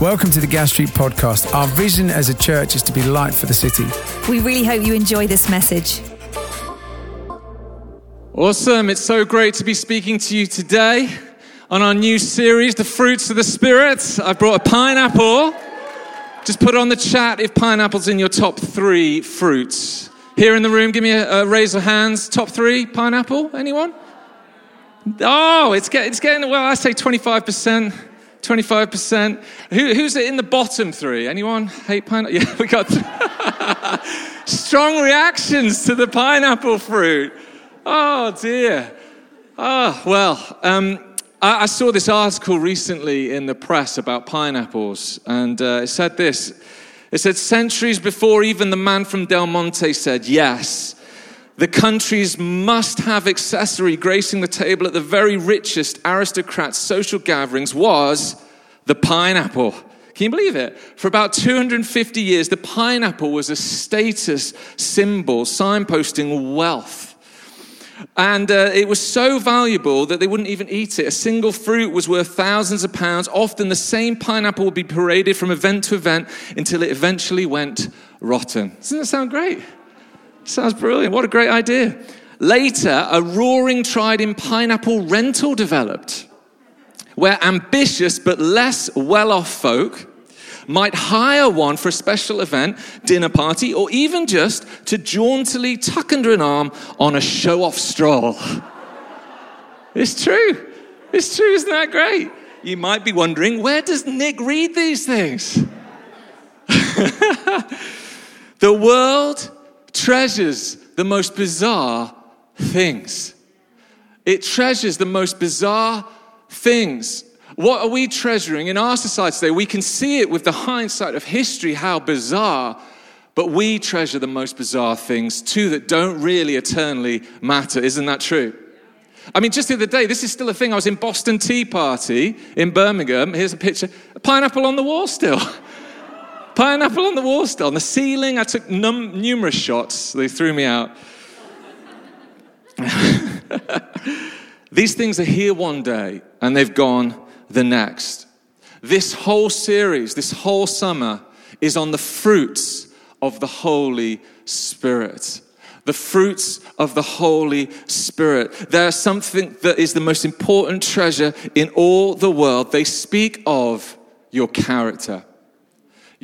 Welcome to the Gas Street Podcast. Our vision as a church is to be light for the city. We really hope you enjoy this message. Awesome. It's so great to be speaking to you today on our new series, The Fruits of the Spirit. I've brought a pineapple. Just put on the chat if pineapple's in your top three fruits. Here in the room, give me a, a raise of hands. Top three pineapple? Anyone? Oh, it's, get, it's getting, well, I say 25%. 25%. Who, who's in the bottom three? Anyone hate pineapple? Yeah, we got strong reactions to the pineapple fruit. Oh, dear. Oh, well, um, I, I, saw this article recently in the press about pineapples, and uh, it said this. It said, centuries before even the man from Del Monte said yes, the countries must have accessory gracing the table at the very richest aristocrats' social gatherings was the pineapple. Can you believe it? For about 250 years, the pineapple was a status symbol signposting wealth. And uh, it was so valuable that they wouldn't even eat it. A single fruit was worth thousands of pounds. Often the same pineapple would be paraded from event to event until it eventually went rotten. Doesn't that sound great? Sounds brilliant. What a great idea. Later, a roaring tried in pineapple rental developed, where ambitious but less well off folk might hire one for a special event, dinner party, or even just to jauntily tuck under an arm on a show off stroll. It's true. It's true. Isn't that great? You might be wondering where does Nick read these things? the world treasures the most bizarre things. It treasures the most bizarre things. What are we treasuring in our society today? We can see it with the hindsight of history, how bizarre, but we treasure the most bizarre things too that don't really eternally matter. Isn't that true? I mean, just the other day, this is still a thing. I was in Boston Tea Party in Birmingham. Here's a picture. A pineapple on the wall still. Pineapple on the wall still. On the ceiling, I took num- numerous shots. They threw me out. These things are here one day and they've gone the next. This whole series, this whole summer, is on the fruits of the Holy Spirit. The fruits of the Holy Spirit. They're something that is the most important treasure in all the world. They speak of your character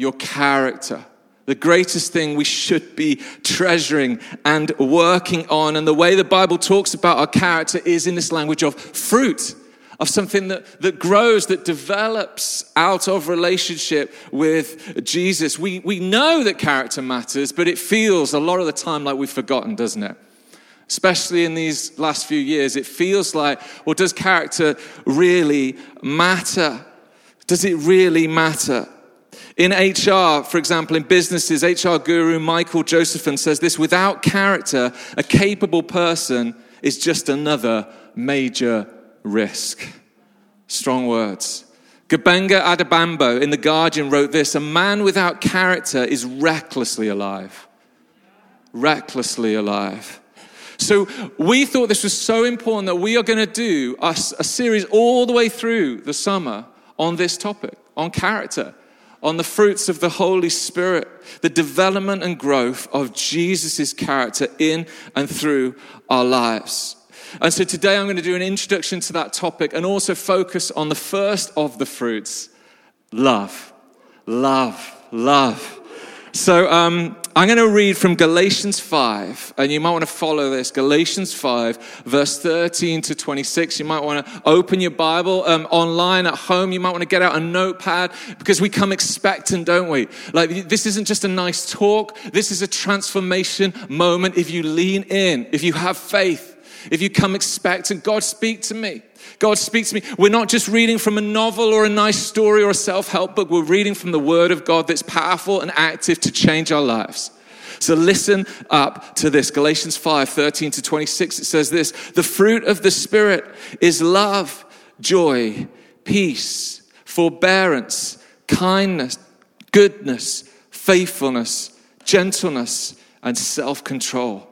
your character. The greatest thing we should be treasuring and working on. And the way the Bible talks about our character is in this language of fruit, of something that, that grows, that develops out of relationship with Jesus. We, we know that character matters, but it feels a lot of the time like we've forgotten, doesn't it? Especially in these last few years, it feels like, well, does character really matter? Does it really matter? In HR, for example, in businesses, HR guru Michael Josephson says this without character, a capable person is just another major risk. Strong words. Gbenga Adebambo in The Guardian wrote this A man without character is recklessly alive. Recklessly alive. So we thought this was so important that we are going to do a, a series all the way through the summer on this topic, on character on the fruits of the Holy Spirit, the development and growth of Jesus' character in and through our lives. And so today I'm going to do an introduction to that topic and also focus on the first of the fruits love. Love. Love. So um, I'm going to read from Galatians 5, and you might want to follow this. Galatians 5, verse 13 to 26. You might want to open your Bible um, online at home. You might want to get out a notepad because we come expectant, don't we? Like, this isn't just a nice talk, this is a transformation moment. If you lean in, if you have faith, if you come expectant, God, speak to me. God speaks to me. We're not just reading from a novel or a nice story or a self help book. We're reading from the Word of God that's powerful and active to change our lives. So listen up to this. Galatians 5 13 to 26, it says this The fruit of the Spirit is love, joy, peace, forbearance, kindness, goodness, faithfulness, gentleness, and self control.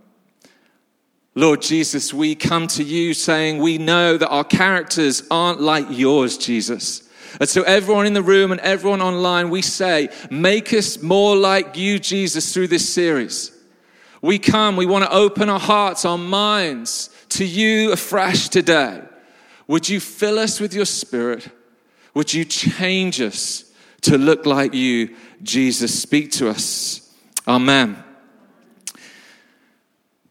Lord Jesus, we come to you saying we know that our characters aren't like yours, Jesus. And so, everyone in the room and everyone online, we say, make us more like you, Jesus, through this series. We come, we want to open our hearts, our minds to you afresh today. Would you fill us with your spirit? Would you change us to look like you, Jesus? Speak to us. Amen.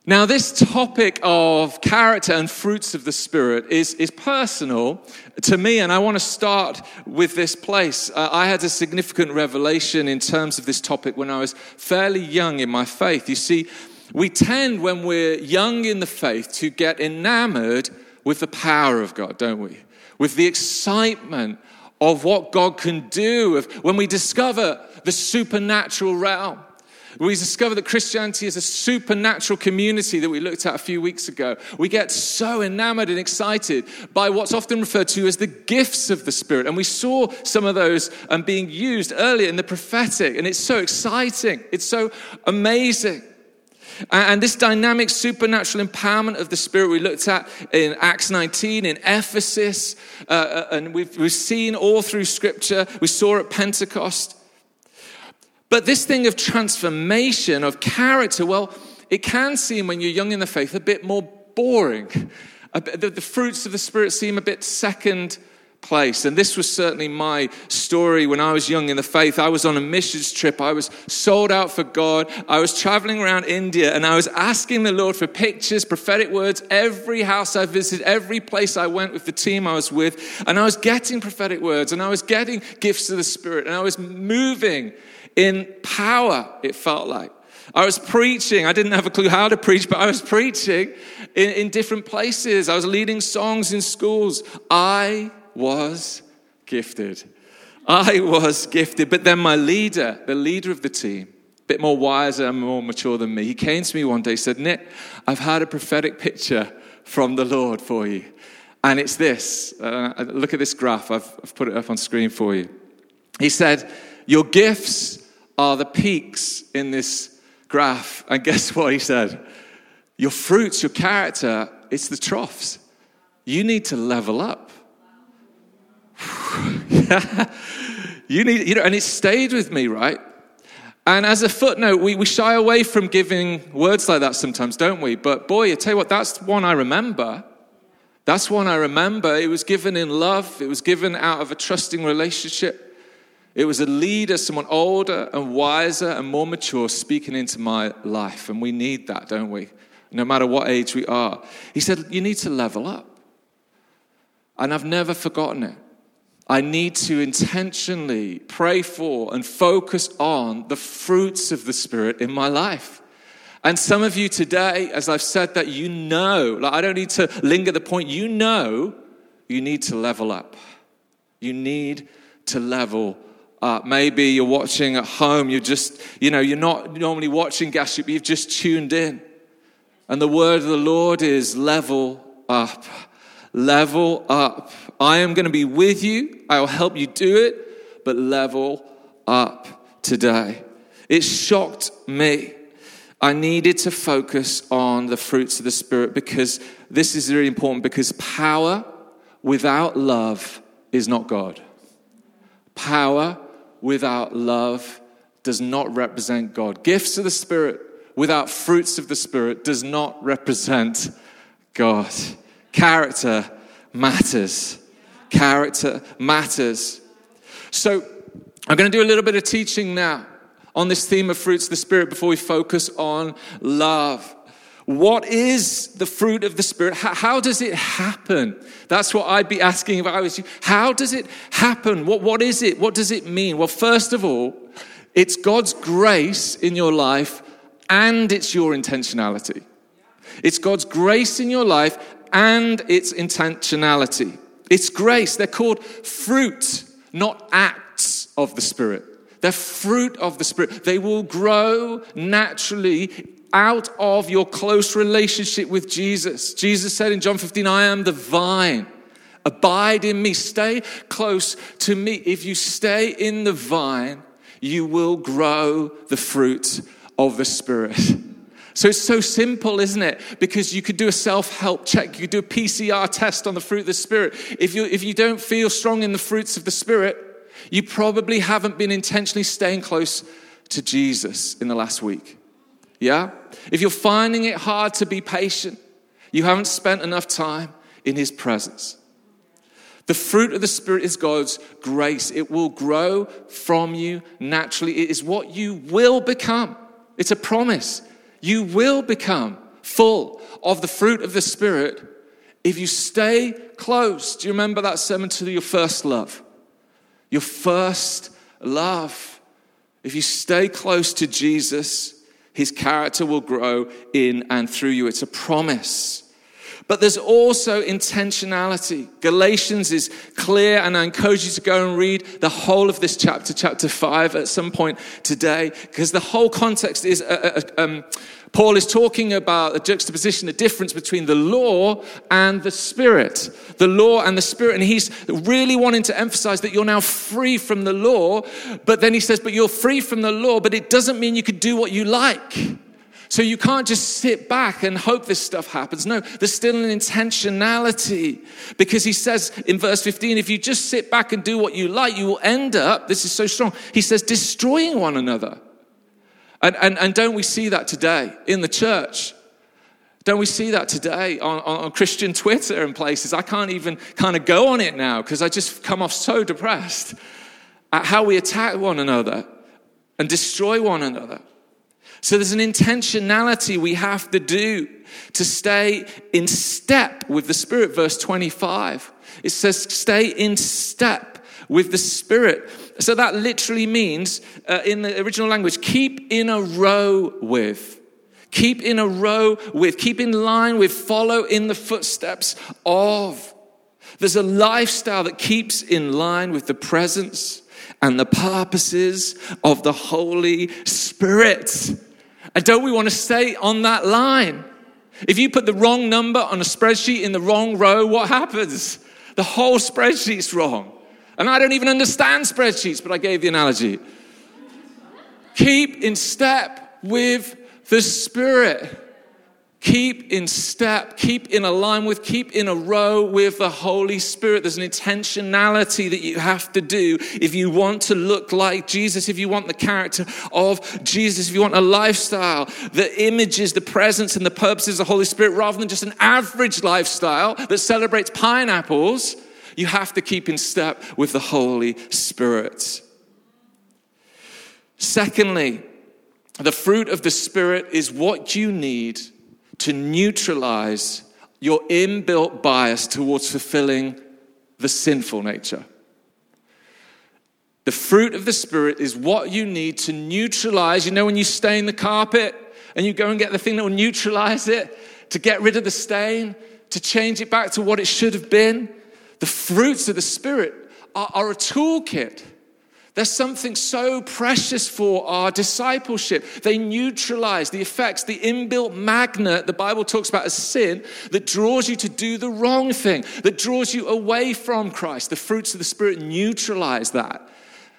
Now, this topic of character and fruits of the Spirit is, is personal to me, and I want to start with this place. Uh, I had a significant revelation in terms of this topic when I was fairly young in my faith. You see, we tend, when we're young in the faith, to get enamored with the power of God, don't we? With the excitement of what God can do, of, when we discover the supernatural realm. We discover that Christianity is a supernatural community that we looked at a few weeks ago. We get so enamored and excited by what's often referred to as the gifts of the Spirit. And we saw some of those um, being used earlier in the prophetic. And it's so exciting, it's so amazing. And this dynamic supernatural empowerment of the Spirit we looked at in Acts 19, in Ephesus, uh, uh and we've, we've seen all through Scripture. We saw at Pentecost. But this thing of transformation, of character, well, it can seem when you're young in the faith a bit more boring. The, the fruits of the Spirit seem a bit second place. And this was certainly my story when I was young in the faith. I was on a missions trip. I was sold out for God. I was traveling around India and I was asking the Lord for pictures, prophetic words, every house I visited, every place I went with the team I was with. And I was getting prophetic words and I was getting gifts of the Spirit and I was moving in power, it felt like. I was preaching. I didn't have a clue how to preach, but I was preaching in, in different places. I was leading songs in schools. I was gifted. I was gifted. But then my leader, the leader of the team, a bit more wiser and more mature than me, he came to me one day, said, Nick, I've had a prophetic picture from the Lord for you. And it's this. Uh, look at this graph. I've, I've put it up on screen for you. He said, Your gifts are the peaks in this graph. And guess what he said? Your fruits, your character, it's the troughs. You need to level up. you need, you know, and it stayed with me, right? And as a footnote, we, we shy away from giving words like that sometimes, don't we? But boy, I tell you what, that's one I remember. That's one I remember. It was given in love, it was given out of a trusting relationship. It was a leader, someone older and wiser and more mature speaking into my life. And we need that, don't we? No matter what age we are. He said, You need to level up. And I've never forgotten it. I need to intentionally pray for and focus on the fruits of the Spirit in my life. And some of you today, as I've said that, you know, like I don't need to linger the point, you know you need to level up. You need to level uh, maybe you're watching at home, you're just, you know, you're not normally watching Gas but you've just tuned in. And the word of the Lord is level up. Level up. I am going to be with you. I will help you do it, but level up today. It shocked me. I needed to focus on the fruits of the Spirit because this is really important because power without love is not God. Power without love does not represent God. Gifts of the Spirit without fruits of the Spirit does not represent God. Character matters. Character matters. So, I'm going to do a little bit of teaching now on this theme of fruits of the Spirit before we focus on love. What is the fruit of the Spirit? How, how, does it happen? That's what I'd be asking if I was you. How does it happen? What, what is it? What does it mean? Well, first of all, it's God's grace in your life and it's your intentionality. It's God's grace in your life and its intentionality. It's grace. They're called fruit, not acts of the Spirit. They're fruit of the Spirit. They will grow naturally out of your close relationship with Jesus. Jesus said in John 15, I am the vine. Abide in me. Stay close to me. If you stay in the vine, you will grow the fruit of the Spirit. So it's so simple, isn't it? Because you could do a self help check, you could do a PCR test on the fruit of the Spirit. If you, if you don't feel strong in the fruits of the Spirit, you probably haven't been intentionally staying close to Jesus in the last week. Yeah? If you're finding it hard to be patient, you haven't spent enough time in His presence. The fruit of the Spirit is God's grace. It will grow from you naturally. It is what you will become. It's a promise. You will become full of the fruit of the Spirit if you stay close. Do you remember that sermon to your first love? Your first love. If you stay close to Jesus, his character will grow in and through you. It's a promise. But there's also intentionality. Galatians is clear, and I encourage you to go and read the whole of this chapter, chapter 5, at some point today, because the whole context is uh, uh, um, Paul is talking about a juxtaposition, a difference between the law and the spirit. The law and the spirit. And he's really wanting to emphasize that you're now free from the law. But then he says, but you're free from the law, but it doesn't mean you can do what you like. So you can't just sit back and hope this stuff happens. No, there's still an intentionality because he says in verse 15, if you just sit back and do what you like, you will end up, this is so strong, he says, destroying one another. And, and, and don't we see that today in the church? Don't we see that today on, on Christian Twitter and places? I can't even kind of go on it now because I just come off so depressed at how we attack one another and destroy one another. So there's an intentionality we have to do to stay in step with the Spirit. Verse 25. It says, stay in step with the Spirit. So that literally means, uh, in the original language, keep in a row with. Keep in a row with. Keep in line with. Follow in the footsteps of. There's a lifestyle that keeps in line with the presence and the purposes of the Holy Spirit. And don't we want to stay on that line? If you put the wrong number on a spreadsheet in the wrong row, what happens? The whole spreadsheet's wrong. And I don't even understand spreadsheets, but I gave the analogy. Keep in step with the Spirit. Keep in step, keep in a line with, keep in a row with the Holy Spirit. There's an intentionality that you have to do if you want to look like Jesus, if you want the character of Jesus, if you want a lifestyle that images the presence and the purposes of the Holy Spirit rather than just an average lifestyle that celebrates pineapples you have to keep in step with the Holy Spirit. Secondly, the fruit of the Spirit is what you need to neutralize your inbuilt bias towards fulfilling the sinful nature. The fruit of the Spirit is what you need to neutralize. You know, when you stain the carpet and you go and get the thing that will neutralize it, to get rid of the stain, to change it back to what it should have been. The fruits of the Spirit are, are a toolkit. There's something so precious for our discipleship. They neutralize the effects, the inbuilt magnet the Bible talks about as sin that draws you to do the wrong thing, that draws you away from Christ. The fruits of the Spirit neutralize that.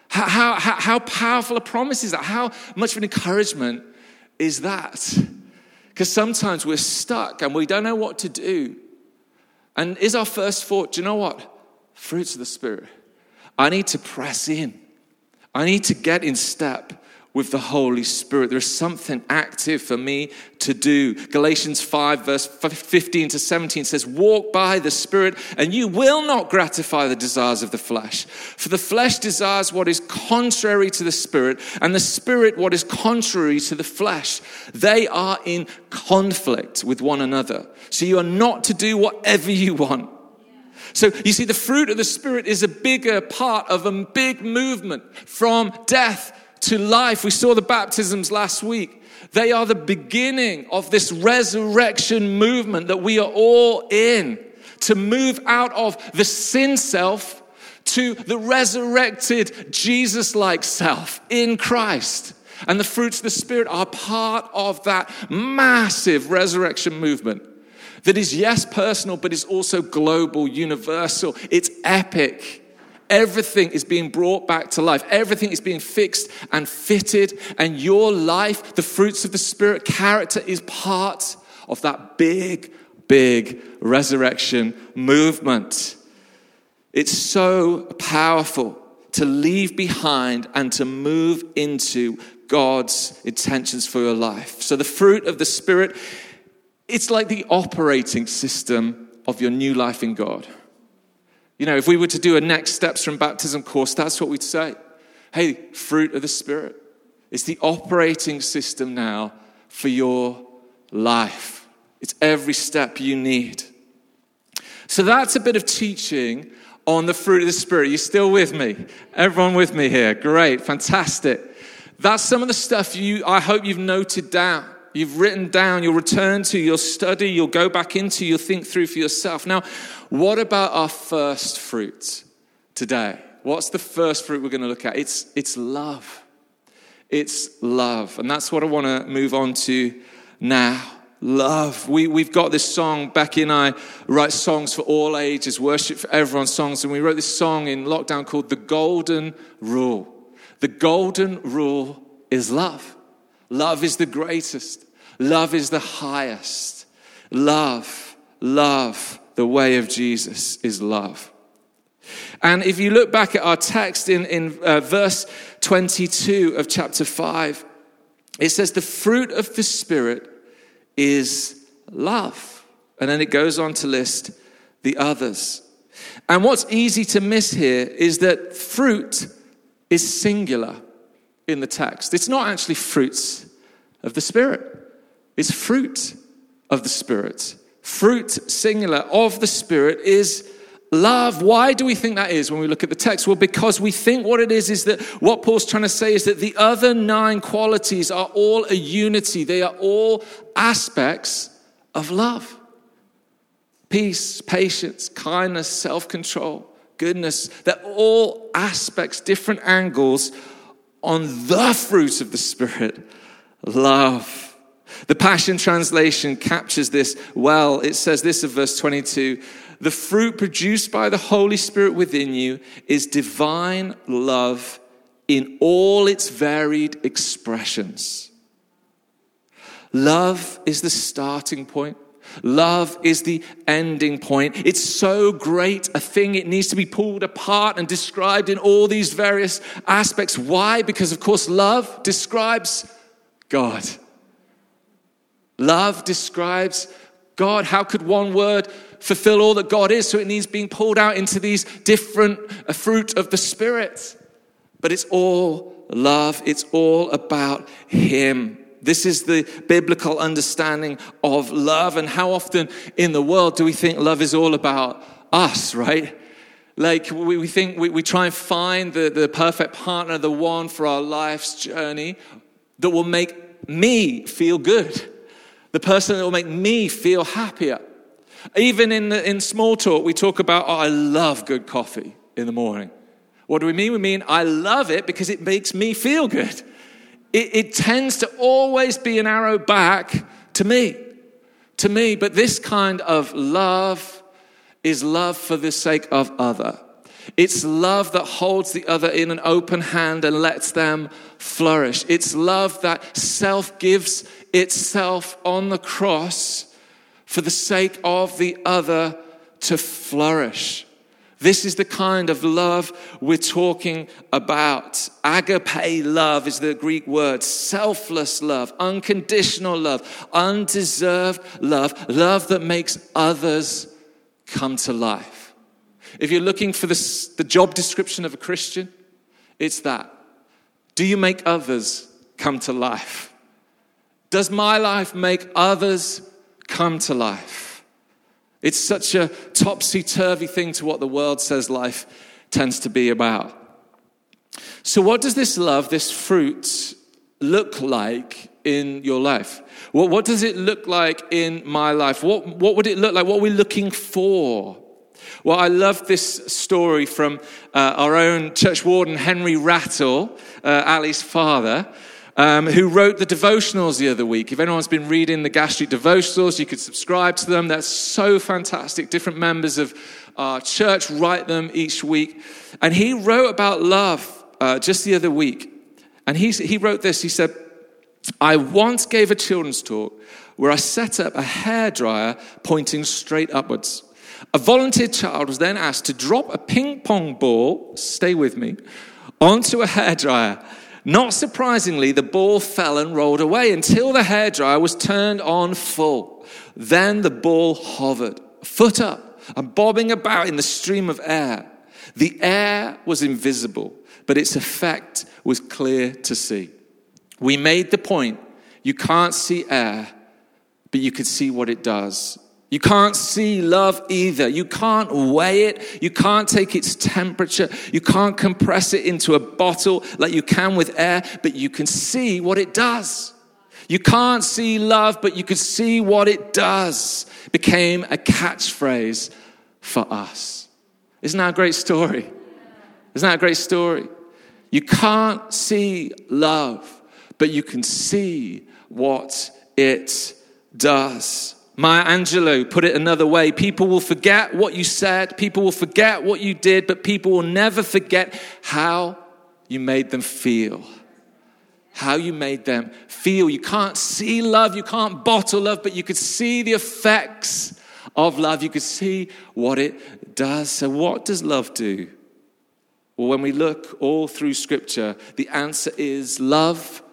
How, how, how powerful a promise is that? How much of an encouragement is that? Because sometimes we're stuck and we don't know what to do. And is our first thought, do you know what? Fruits of the Spirit. I need to press in. I need to get in step with the Holy Spirit. There's something active for me to do. Galatians 5, verse 15 to 17 says, Walk by the Spirit, and you will not gratify the desires of the flesh. For the flesh desires what is contrary to the Spirit, and the Spirit what is contrary to the flesh. They are in conflict with one another. So you are not to do whatever you want. So you see, the fruit of the Spirit is a bigger part of a big movement from death to life. We saw the baptisms last week. They are the beginning of this resurrection movement that we are all in to move out of the sin self to the resurrected Jesus like self in Christ. And the fruits of the Spirit are part of that massive resurrection movement that is, yes, personal, but is also global, universal. It's epic. Everything is being brought back to life. Everything is being fixed and fitted. And your life, the fruits of the Spirit, character is part of that big, big resurrection movement. It's so powerful to leave behind and to move into God's intentions for your life. So, the fruit of the Spirit, it's like the operating system of your new life in God. You know, if we were to do a next steps from baptism course, that's what we'd say. Hey, fruit of the Spirit. It's the operating system now for your life. It's every step you need. So that's a bit of teaching on the fruit of the Spirit. You still with me? Everyone with me here? Great, fantastic. That's some of the stuff you, I hope you've noted down. You've written down, you'll return to, you'll study, you'll go back into, you'll think through for yourself. Now, what about our first fruit today? What's the first fruit we're going to look at? It's, it's love. It's love. And that's what I want to move on to now. Love. We, we've got this song. Becky and I write songs for all ages, worship for everyone songs. And we wrote this song in lockdown called The Golden Rule. The golden rule is love. Love is the greatest. Love is the highest. Love, love, the way of Jesus is love. And if you look back at our text in, in uh, verse 22 of chapter 5, it says, The fruit of the Spirit is love. And then it goes on to list the others. And what's easy to miss here is that fruit is singular in the text. It's not actually fruits of the Spirit, it's fruit of the Spirit. Fruit, singular, of the Spirit is love. Why do we think that is when we look at the text? Well, because we think what it is is that what Paul's trying to say is that the other nine qualities are all a unity, they are all aspects of love peace, patience, kindness, self control goodness. They're all aspects, different angles on the fruit of the Spirit love. The Passion Translation captures this well. It says this of verse 22 The fruit produced by the Holy Spirit within you is divine love in all its varied expressions. Love is the starting point. Love is the ending point. It's so great a thing, it needs to be pulled apart and described in all these various aspects. Why? Because, of course, love describes God. Love describes God. How could one word fulfill all that God is? So it needs being pulled out into these different uh, fruit of the Spirit. But it's all love, it's all about Him. This is the biblical understanding of love. And how often in the world do we think love is all about us, right? Like we, we think we, we try and find the, the perfect partner, the one for our life's journey that will make me feel good, the person that will make me feel happier. Even in, the, in small talk, we talk about, oh, I love good coffee in the morning. What do we mean? We mean I love it because it makes me feel good it, it tends to always be an arrow back to me, to me. But this kind of love is love for the sake of other. It's love that holds the other in an open hand and lets them flourish. It's love that self gives itself on the cross for the sake of the other to flourish. This is the kind of love we're talking about. Agape love is the Greek word. Selfless love, unconditional love, undeserved love, love that makes others come to life. If you're looking for the, the job description of a Christian, it's that. Do you make others come to life? Does my life make others come to life? It's such a topsy turvy thing to what the world says life tends to be about. So, what does this love, this fruit look like in your life? What, what does it look like in my life? What, what would it look like? What are we looking for? Well, I love this story from uh, our own church warden, Henry Rattle, uh, Ali's father. Um, who wrote the devotionals the other week. If anyone's been reading the Gas Street devotionals, you could subscribe to them. That's so fantastic. Different members of our church write them each week. And he wrote about love uh, just the other week. And he, he wrote this. He said, I once gave a children's talk where I set up a hairdryer pointing straight upwards. A volunteer child was then asked to drop a ping pong ball, stay with me, onto a hairdryer. Not surprisingly, the ball fell and rolled away until the hairdryer was turned on full. Then the ball hovered, foot up, and bobbing about in the stream of air. The air was invisible, but its effect was clear to see. We made the point you can't see air, but you could see what it does. You can't see love either. You can't weigh it. You can't take its temperature. You can't compress it into a bottle like you can with air, but you can see what it does. You can't see love, but you can see what it does. Became a catchphrase for us. Isn't that a great story? Isn't that a great story? You can't see love, but you can see what it does. Maya Angelou put it another way people will forget what you said, people will forget what you did, but people will never forget how you made them feel. How you made them feel. You can't see love, you can't bottle love, but you could see the effects of love. You could see what it does. So, what does love do? Well, when we look all through Scripture, the answer is love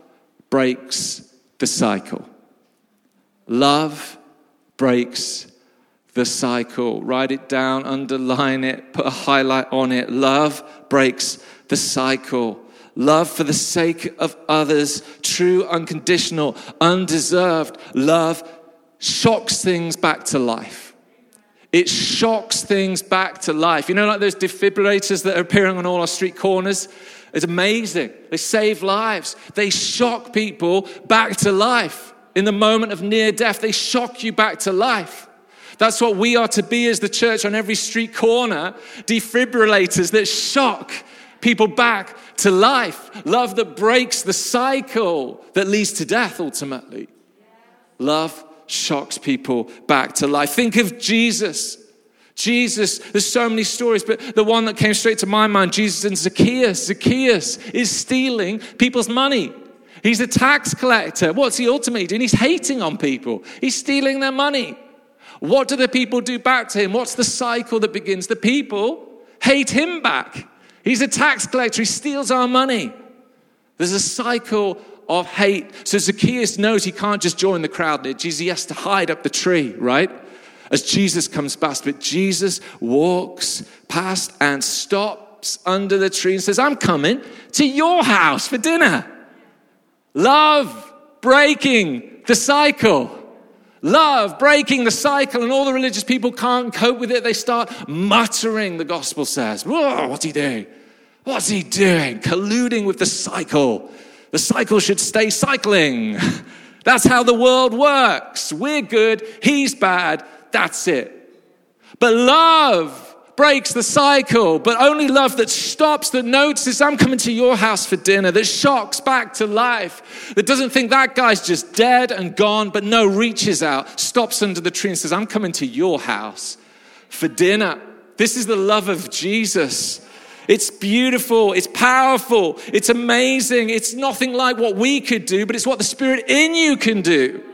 breaks the cycle. Love breaks the cycle. Write it down, underline it, put a highlight on it. Love breaks the cycle. Love for the sake of others, true, unconditional, undeserved love shocks things back to life. It shocks things back to life. You know, like those defibrillators that are appearing on all our street corners? It's amazing. They save lives, they shock people back to life. In the moment of near death, they shock you back to life. That's what we are to be as the church on every street corner defibrillators that shock people back to life. Love that breaks the cycle that leads to death ultimately. Love shocks people back to life. Think of Jesus. Jesus, there's so many stories, but the one that came straight to my mind Jesus and Zacchaeus. Zacchaeus is stealing people's money. He's a tax collector. What's he ultimately doing? He's hating on people, he's stealing their money. What do the people do back to him? What's the cycle that begins? The people hate him back. He's a tax collector, he steals our money. There's a cycle of hate. So Zacchaeus knows he can't just join the crowd Jesus, he has to hide up the tree, right? As Jesus comes past, but Jesus walks past and stops under the tree and says, I'm coming to your house for dinner. Love breaking the cycle. Love breaking the cycle, and all the religious people can't cope with it. They start muttering, the gospel says. What's he doing? What's he doing? Colluding with the cycle. The cycle should stay cycling. That's how the world works. We're good, he's bad, that's it. But love breaks the cycle, but only love that stops, that notices, I'm coming to your house for dinner, that shocks back to life, that doesn't think that guy's just dead and gone, but no, reaches out, stops under the tree and says, I'm coming to your house for dinner. This is the love of Jesus. It's beautiful, it's powerful, it's amazing. It's nothing like what we could do, but it's what the Spirit in you can do.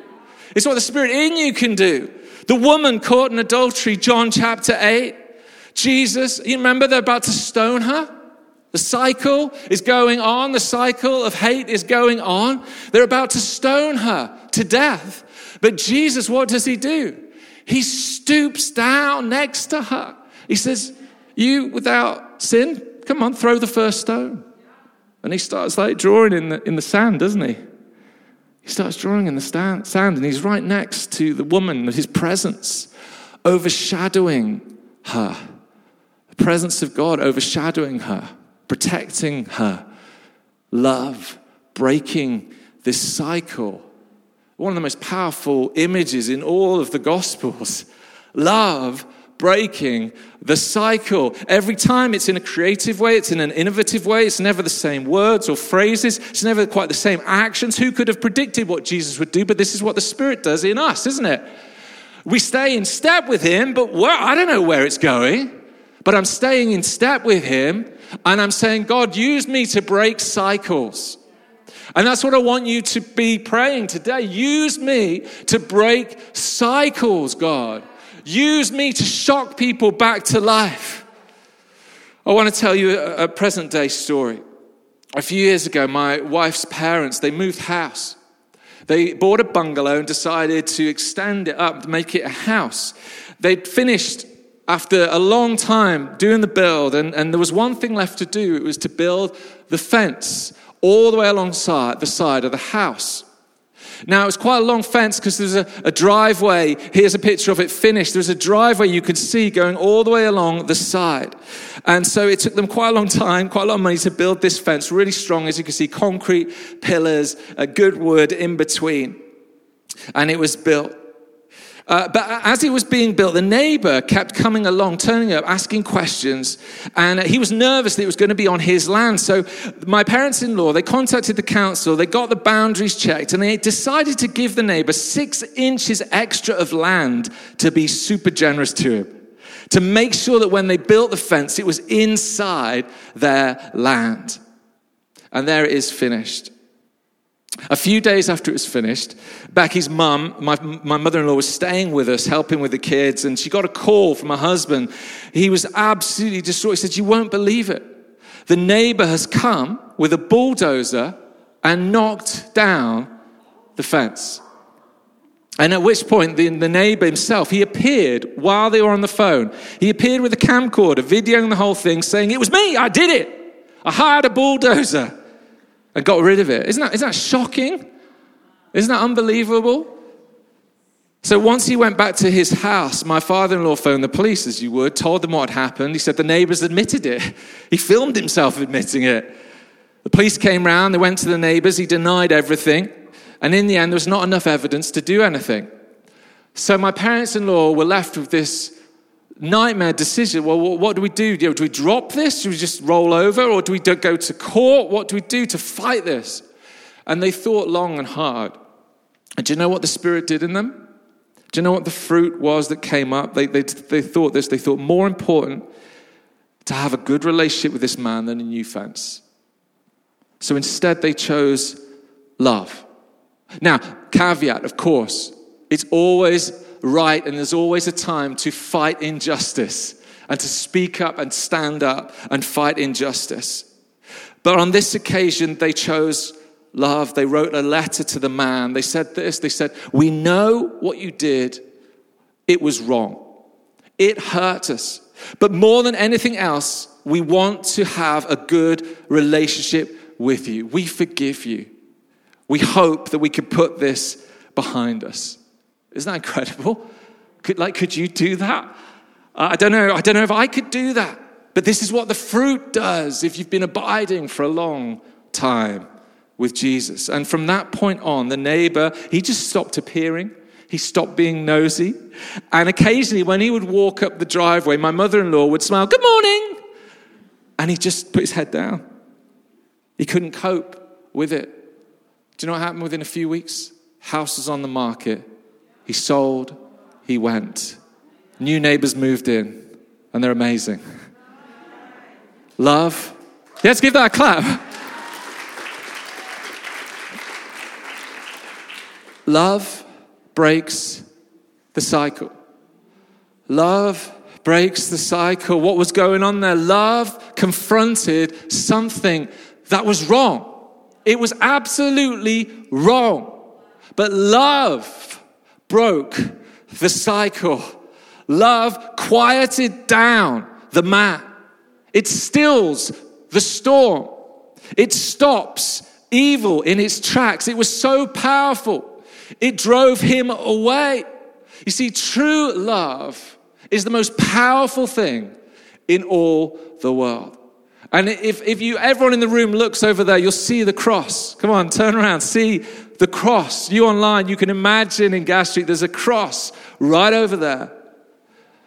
It's what the Spirit in you can do. The woman caught in adultery, John chapter 8. Jesus, you remember they're about to stone her? The cycle is going on. The cycle of hate is going on. They're about to stone her to death. But Jesus, what does he do? He stoops down next to her. He says, You without sin, come on, throw the first stone. And he starts like drawing in the, in the sand, doesn't he? He starts drawing in the stand, sand, and he's right next to the woman, his presence overshadowing her. The presence of God overshadowing her, protecting her, love, breaking this cycle. One of the most powerful images in all of the Gospels. Love breaking the cycle. Every time it's in a creative way, it's in an innovative way, it's never the same words or phrases, it's never quite the same actions. Who could have predicted what Jesus would do? But this is what the Spirit does in us, isn't it? We stay in step with Him, but I don't know where it's going. But I'm staying in step with Him, and I'm saying, God, use me to break cycles. And that's what I want you to be praying today. Use me to break cycles, God. Use me to shock people back to life. I want to tell you a, present day story. A few years ago, my wife's parents, they moved house. They bought a bungalow and decided to extend it up make it a house. They'd finished after a long time doing the build, and, and there was one thing left to do. It was to build the fence all the way alongside the side of the house. Now, it was quite a long fence because there's a, a, driveway. Here's a picture of it finished. There's a driveway you could see going all the way along the side. And so it took them quite a long time, quite a lot of money to build this fence, really strong, as you can see, concrete pillars, a good wood in between. And it was built. Uh, but as it was being built, the neighbor kept coming along, turning up, asking questions, and he was nervous that it was going to be on his land. So my parents-in-law, they contacted the council, they got the boundaries checked, and they decided to give the neighbor six inches extra of land to be super generous to him. To make sure that when they built the fence, it was inside their land. And there it is finished. A few days after it was finished, Becky's mum, my, my mother in law, was staying with us, helping with the kids, and she got a call from her husband. He was absolutely distraught. He said, You won't believe it. The neighbor has come with a bulldozer and knocked down the fence. And at which point, the, the neighbor himself, he appeared while they were on the phone. He appeared with a camcorder, videoing the whole thing, saying, It was me, I did it. I hired a bulldozer and got rid of it. Isn't that, isn't that shocking? Isn't that unbelievable? So once he went back to his house, my father in law phoned the police, as you would, told them what had happened. He said the neighbors admitted it. He filmed himself admitting it. The police came round, they went to the neighbors, he denied everything. And in the end, there was not enough evidence to do anything. So my parents in law were left with this nightmare decision. Well, what do we do? Do we drop this? Do we just roll over? Or do we go to court? What do we do to fight this? And they thought long and hard. And do you know what the Spirit did in them? Do you know what the fruit was that came up? They, they, they thought this. They thought more important to have a good relationship with this man than a new fence. So instead, they chose love. Now, caveat, of course, it's always right and there's always a time to fight injustice and to speak up and stand up and fight injustice. But on this occasion, they chose love. They wrote a letter to the man. They said this they said, We know what you did, it was wrong, it hurt us. But more than anything else, we want to have a good relationship with you. We forgive you. We hope that we can put this behind us. Isn't that incredible? Could, like, could you do that? I don't know. I don't know if I could do that. But this is what the fruit does if you've been abiding for a long time with Jesus. And from that point on, the neighbor, he just stopped appearing. He stopped being nosy. And occasionally, when he would walk up the driveway, my mother in law would smile, Good morning. And he just put his head down. He couldn't cope with it. Do you know what happened within a few weeks? House was on the market. He sold, he went. New neighbors moved in, and they're amazing. Love. Let's give that a clap. Love breaks the cycle. Love breaks the cycle. What was going on there? Love confronted something that was wrong. It was absolutely wrong. But love broke the cycle. Love quieted down the man. It stills the storm. It stops evil in its tracks. It was so powerful. It drove him away. You see, true love is the most powerful thing in all the world. And if, if you, everyone in the room looks over there, you'll see the cross. Come on, turn around, see the cross. You online, you can imagine in Gas Street, there's a cross right over there.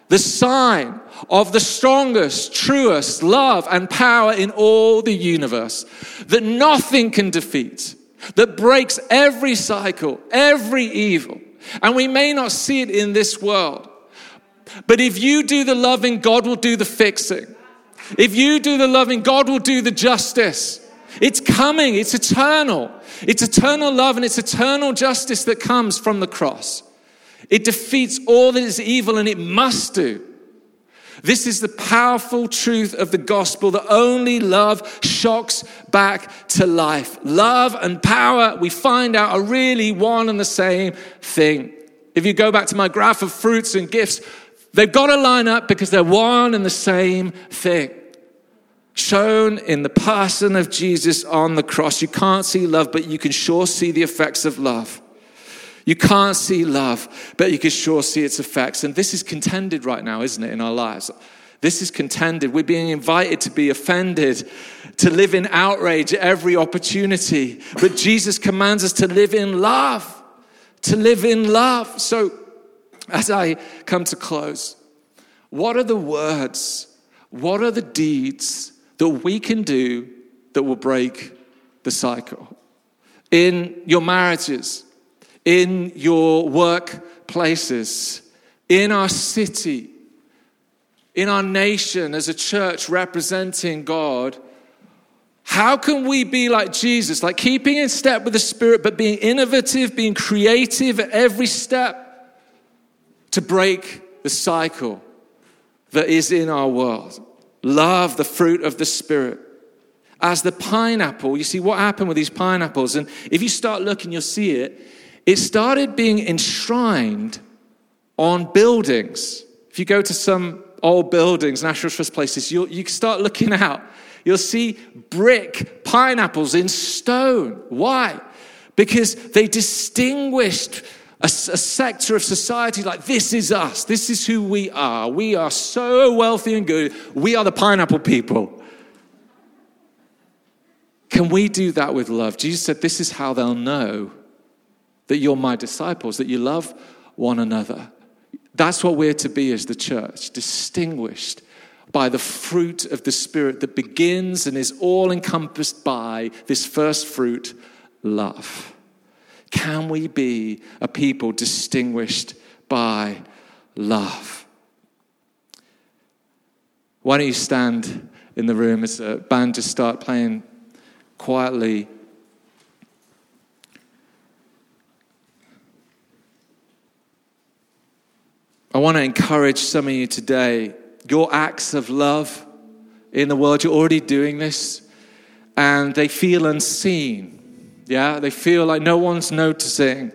The sign of the strongest, truest love and power in all the universe that nothing can defeat, that breaks every cycle, every evil. And we may not see it in this world, but if you do the loving, God will do the fixing. If you do the loving, God will do the justice. It's coming, it's eternal. It's eternal love and it's eternal justice that comes from the cross. It defeats all that is evil and it must do. This is the powerful truth of the gospel that only love shocks back to life. Love and power, we find out, are really one and the same thing. If you go back to my graph of fruits and gifts, they've got to line up because they're one and the same thing. Shown in the person of Jesus on the cross. You can't see love, but you can sure see the effects of love. You can't see love, but you can sure see its effects. And this is contended right now, isn't it, in our lives? This is contended. We're being invited to be offended, to live in outrage at every opportunity. But Jesus commands us to live in love, to live in love. So, as I come to close, what are the words, what are the deeds that we can do that will break the cycle? In your marriages, in your workplaces, in our city, in our nation as a church representing God. How can we be like Jesus, like keeping in step with the Spirit, but being innovative, being creative at every step to break the cycle that is in our world? Love the fruit of the Spirit. As the pineapple, you see what happened with these pineapples, and if you start looking, you'll see it it started being enshrined on buildings. If you go to some old buildings, National Trust places, you'll, you start looking out. You'll see brick pineapples in stone. Why? Because they distinguished a, a, sector of society like this is us, this is who we are. We are so wealthy and good. We are the pineapple people. Can we do that with love? Jesus said, This is how they'll know that you're my disciples, that you love one another. That's what we're to be as the church, distinguished by the fruit of the Spirit that begins and is all encompassed by this first fruit, love. Can we be a people distinguished by love? Why don't you stand in the room as a band just start playing quietly? I want to encourage some of you today. Your acts of love in the world, you're already doing this, and they feel unseen. Yeah, they feel like no one's noticing.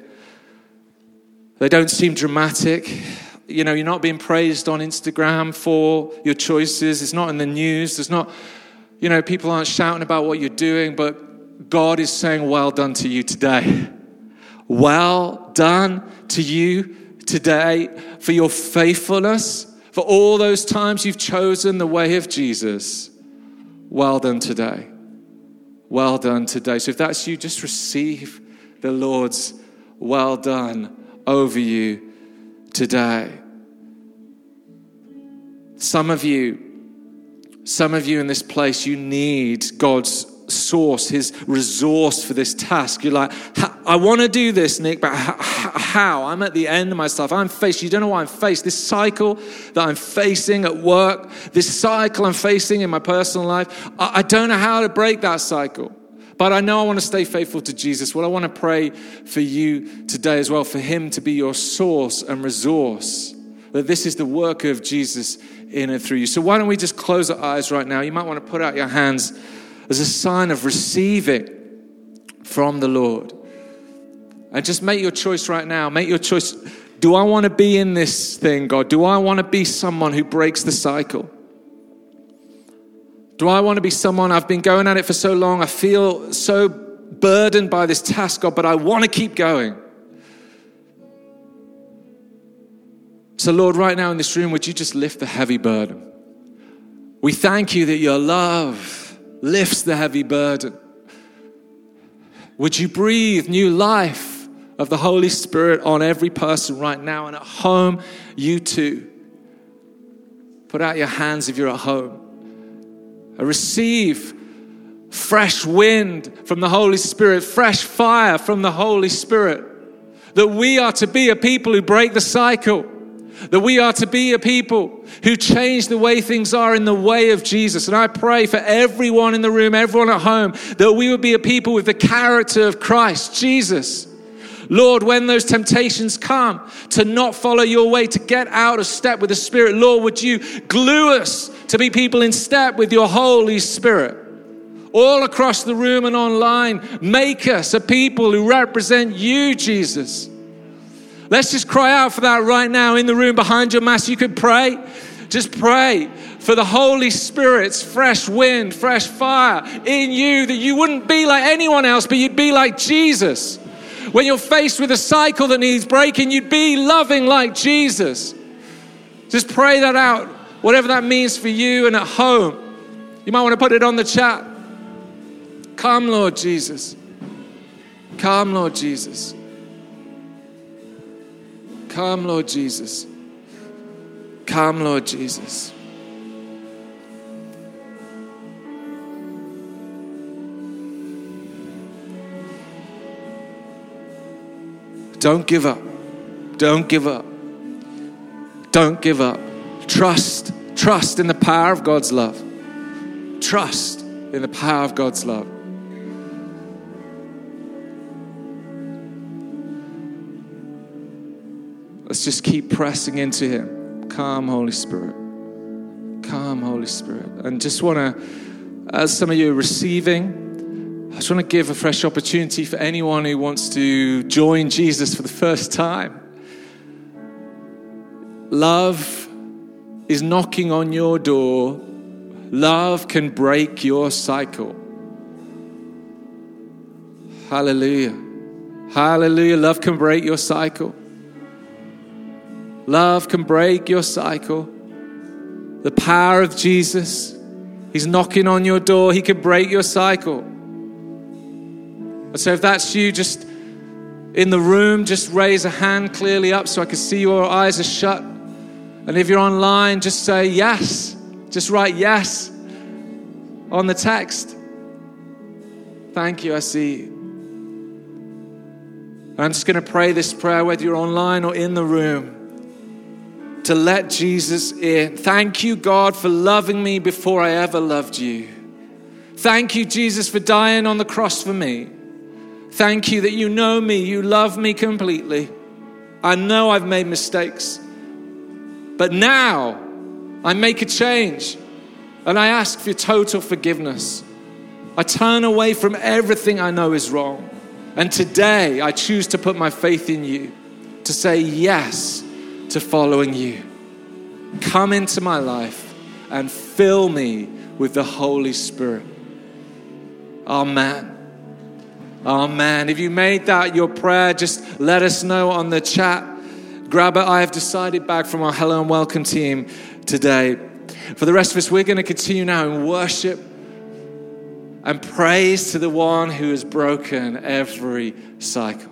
They don't seem dramatic. You know, you're not being praised on Instagram for your choices. It's not in the news. There's not, you know, people aren't shouting about what you're doing, but God is saying, Well done to you today. Well done to you today for your faithfulness, for all those times you've chosen the way of Jesus. Well done today. Well done today. So if that's you, just receive the Lord's well done over you today. Some of you, some of you in this place, you need God's source, his resource for this task. You're like, I want to do this, Nick, but how? I'm at the end of myself. I'm faced, you don't know why I'm faced. This cycle that I'm facing at work, this cycle I'm facing in my personal life, I don't know how to break that cycle. But I know I want to stay faithful to Jesus. Well, I want to pray for you today as well, for Him to be your source and resource. That this is the work of Jesus in and through you. So, why don't we just close our eyes right now? You might want to put out your hands as a sign of receiving from the Lord. And just make your choice right now. Make your choice. Do I want to be in this thing, God? Do I want to be someone who breaks the cycle? Do I want to be someone I've been going at it for so long? I feel so burdened by this task, God, but I want to keep going. So, Lord, right now in this room, would you just lift the heavy burden? We thank you that your love lifts the heavy burden. Would you breathe new life of the Holy Spirit on every person right now? And at home, you too. Put out your hands if you're at home. Receive fresh wind from the Holy Spirit, fresh fire from the Holy Spirit. That we are to be a people who break the cycle. That we are to be a people who change the way things are in the way of Jesus. And I pray for everyone in the room, everyone at home, that we would be a people with the character of Christ, Jesus. Lord, when those temptations come to not follow your way, to get out of step with the Spirit, Lord, would you glue us to be people in step with your Holy Spirit? All across the room and online, make us a people who represent you, Jesus. Let's just cry out for that right now in the room behind your mask. You could pray. Just pray for the Holy Spirit's fresh wind, fresh fire in you that you wouldn't be like anyone else, but you'd be like Jesus. When you're faced with a cycle that needs breaking, you'd be loving like Jesus. Just pray that out, whatever that means for you and at home. You might want to put it on the chat. Come, Lord Jesus. Come, Lord Jesus. Come, Lord Jesus. Come, Lord Jesus. Don't give up. Don't give up. Don't give up. Trust. Trust in the power of God's love. Trust in the power of God's love. Let's just keep pressing into Him. Come, Holy Spirit. Come, Holy Spirit. And just want to, as some of you are receiving, I just want to give a fresh opportunity for anyone who wants to join Jesus for the first time. Love is knocking on your door. Love can break your cycle. Hallelujah. Hallelujah. Love can break your cycle. Love can break your cycle. The power of Jesus, He's knocking on your door. He can break your cycle. So, if that's you, just in the room, just raise a hand clearly up so I can see your eyes are shut. And if you're online, just say yes. Just write yes on the text. Thank you, I see you. I'm just going to pray this prayer, whether you're online or in the room to let Jesus in. Thank you, God, for loving me before I ever loved you. Thank you, Jesus, for dying on the cross for me. Thank you that you know me, you love me completely. I know I've made mistakes, but now I make a change and I ask for total forgiveness. I turn away from everything I know is wrong. And today I choose to put my faith in you, to say yes to following you. Come into my life and fill me with the Holy Spirit. Amen. Amen. If you made that your prayer, just let us know on the chat. Grab it. I have decided back from our Hello and Welcome team today. For the rest of us, we're going to continue now in worship and praise to the one who has broken every cycle.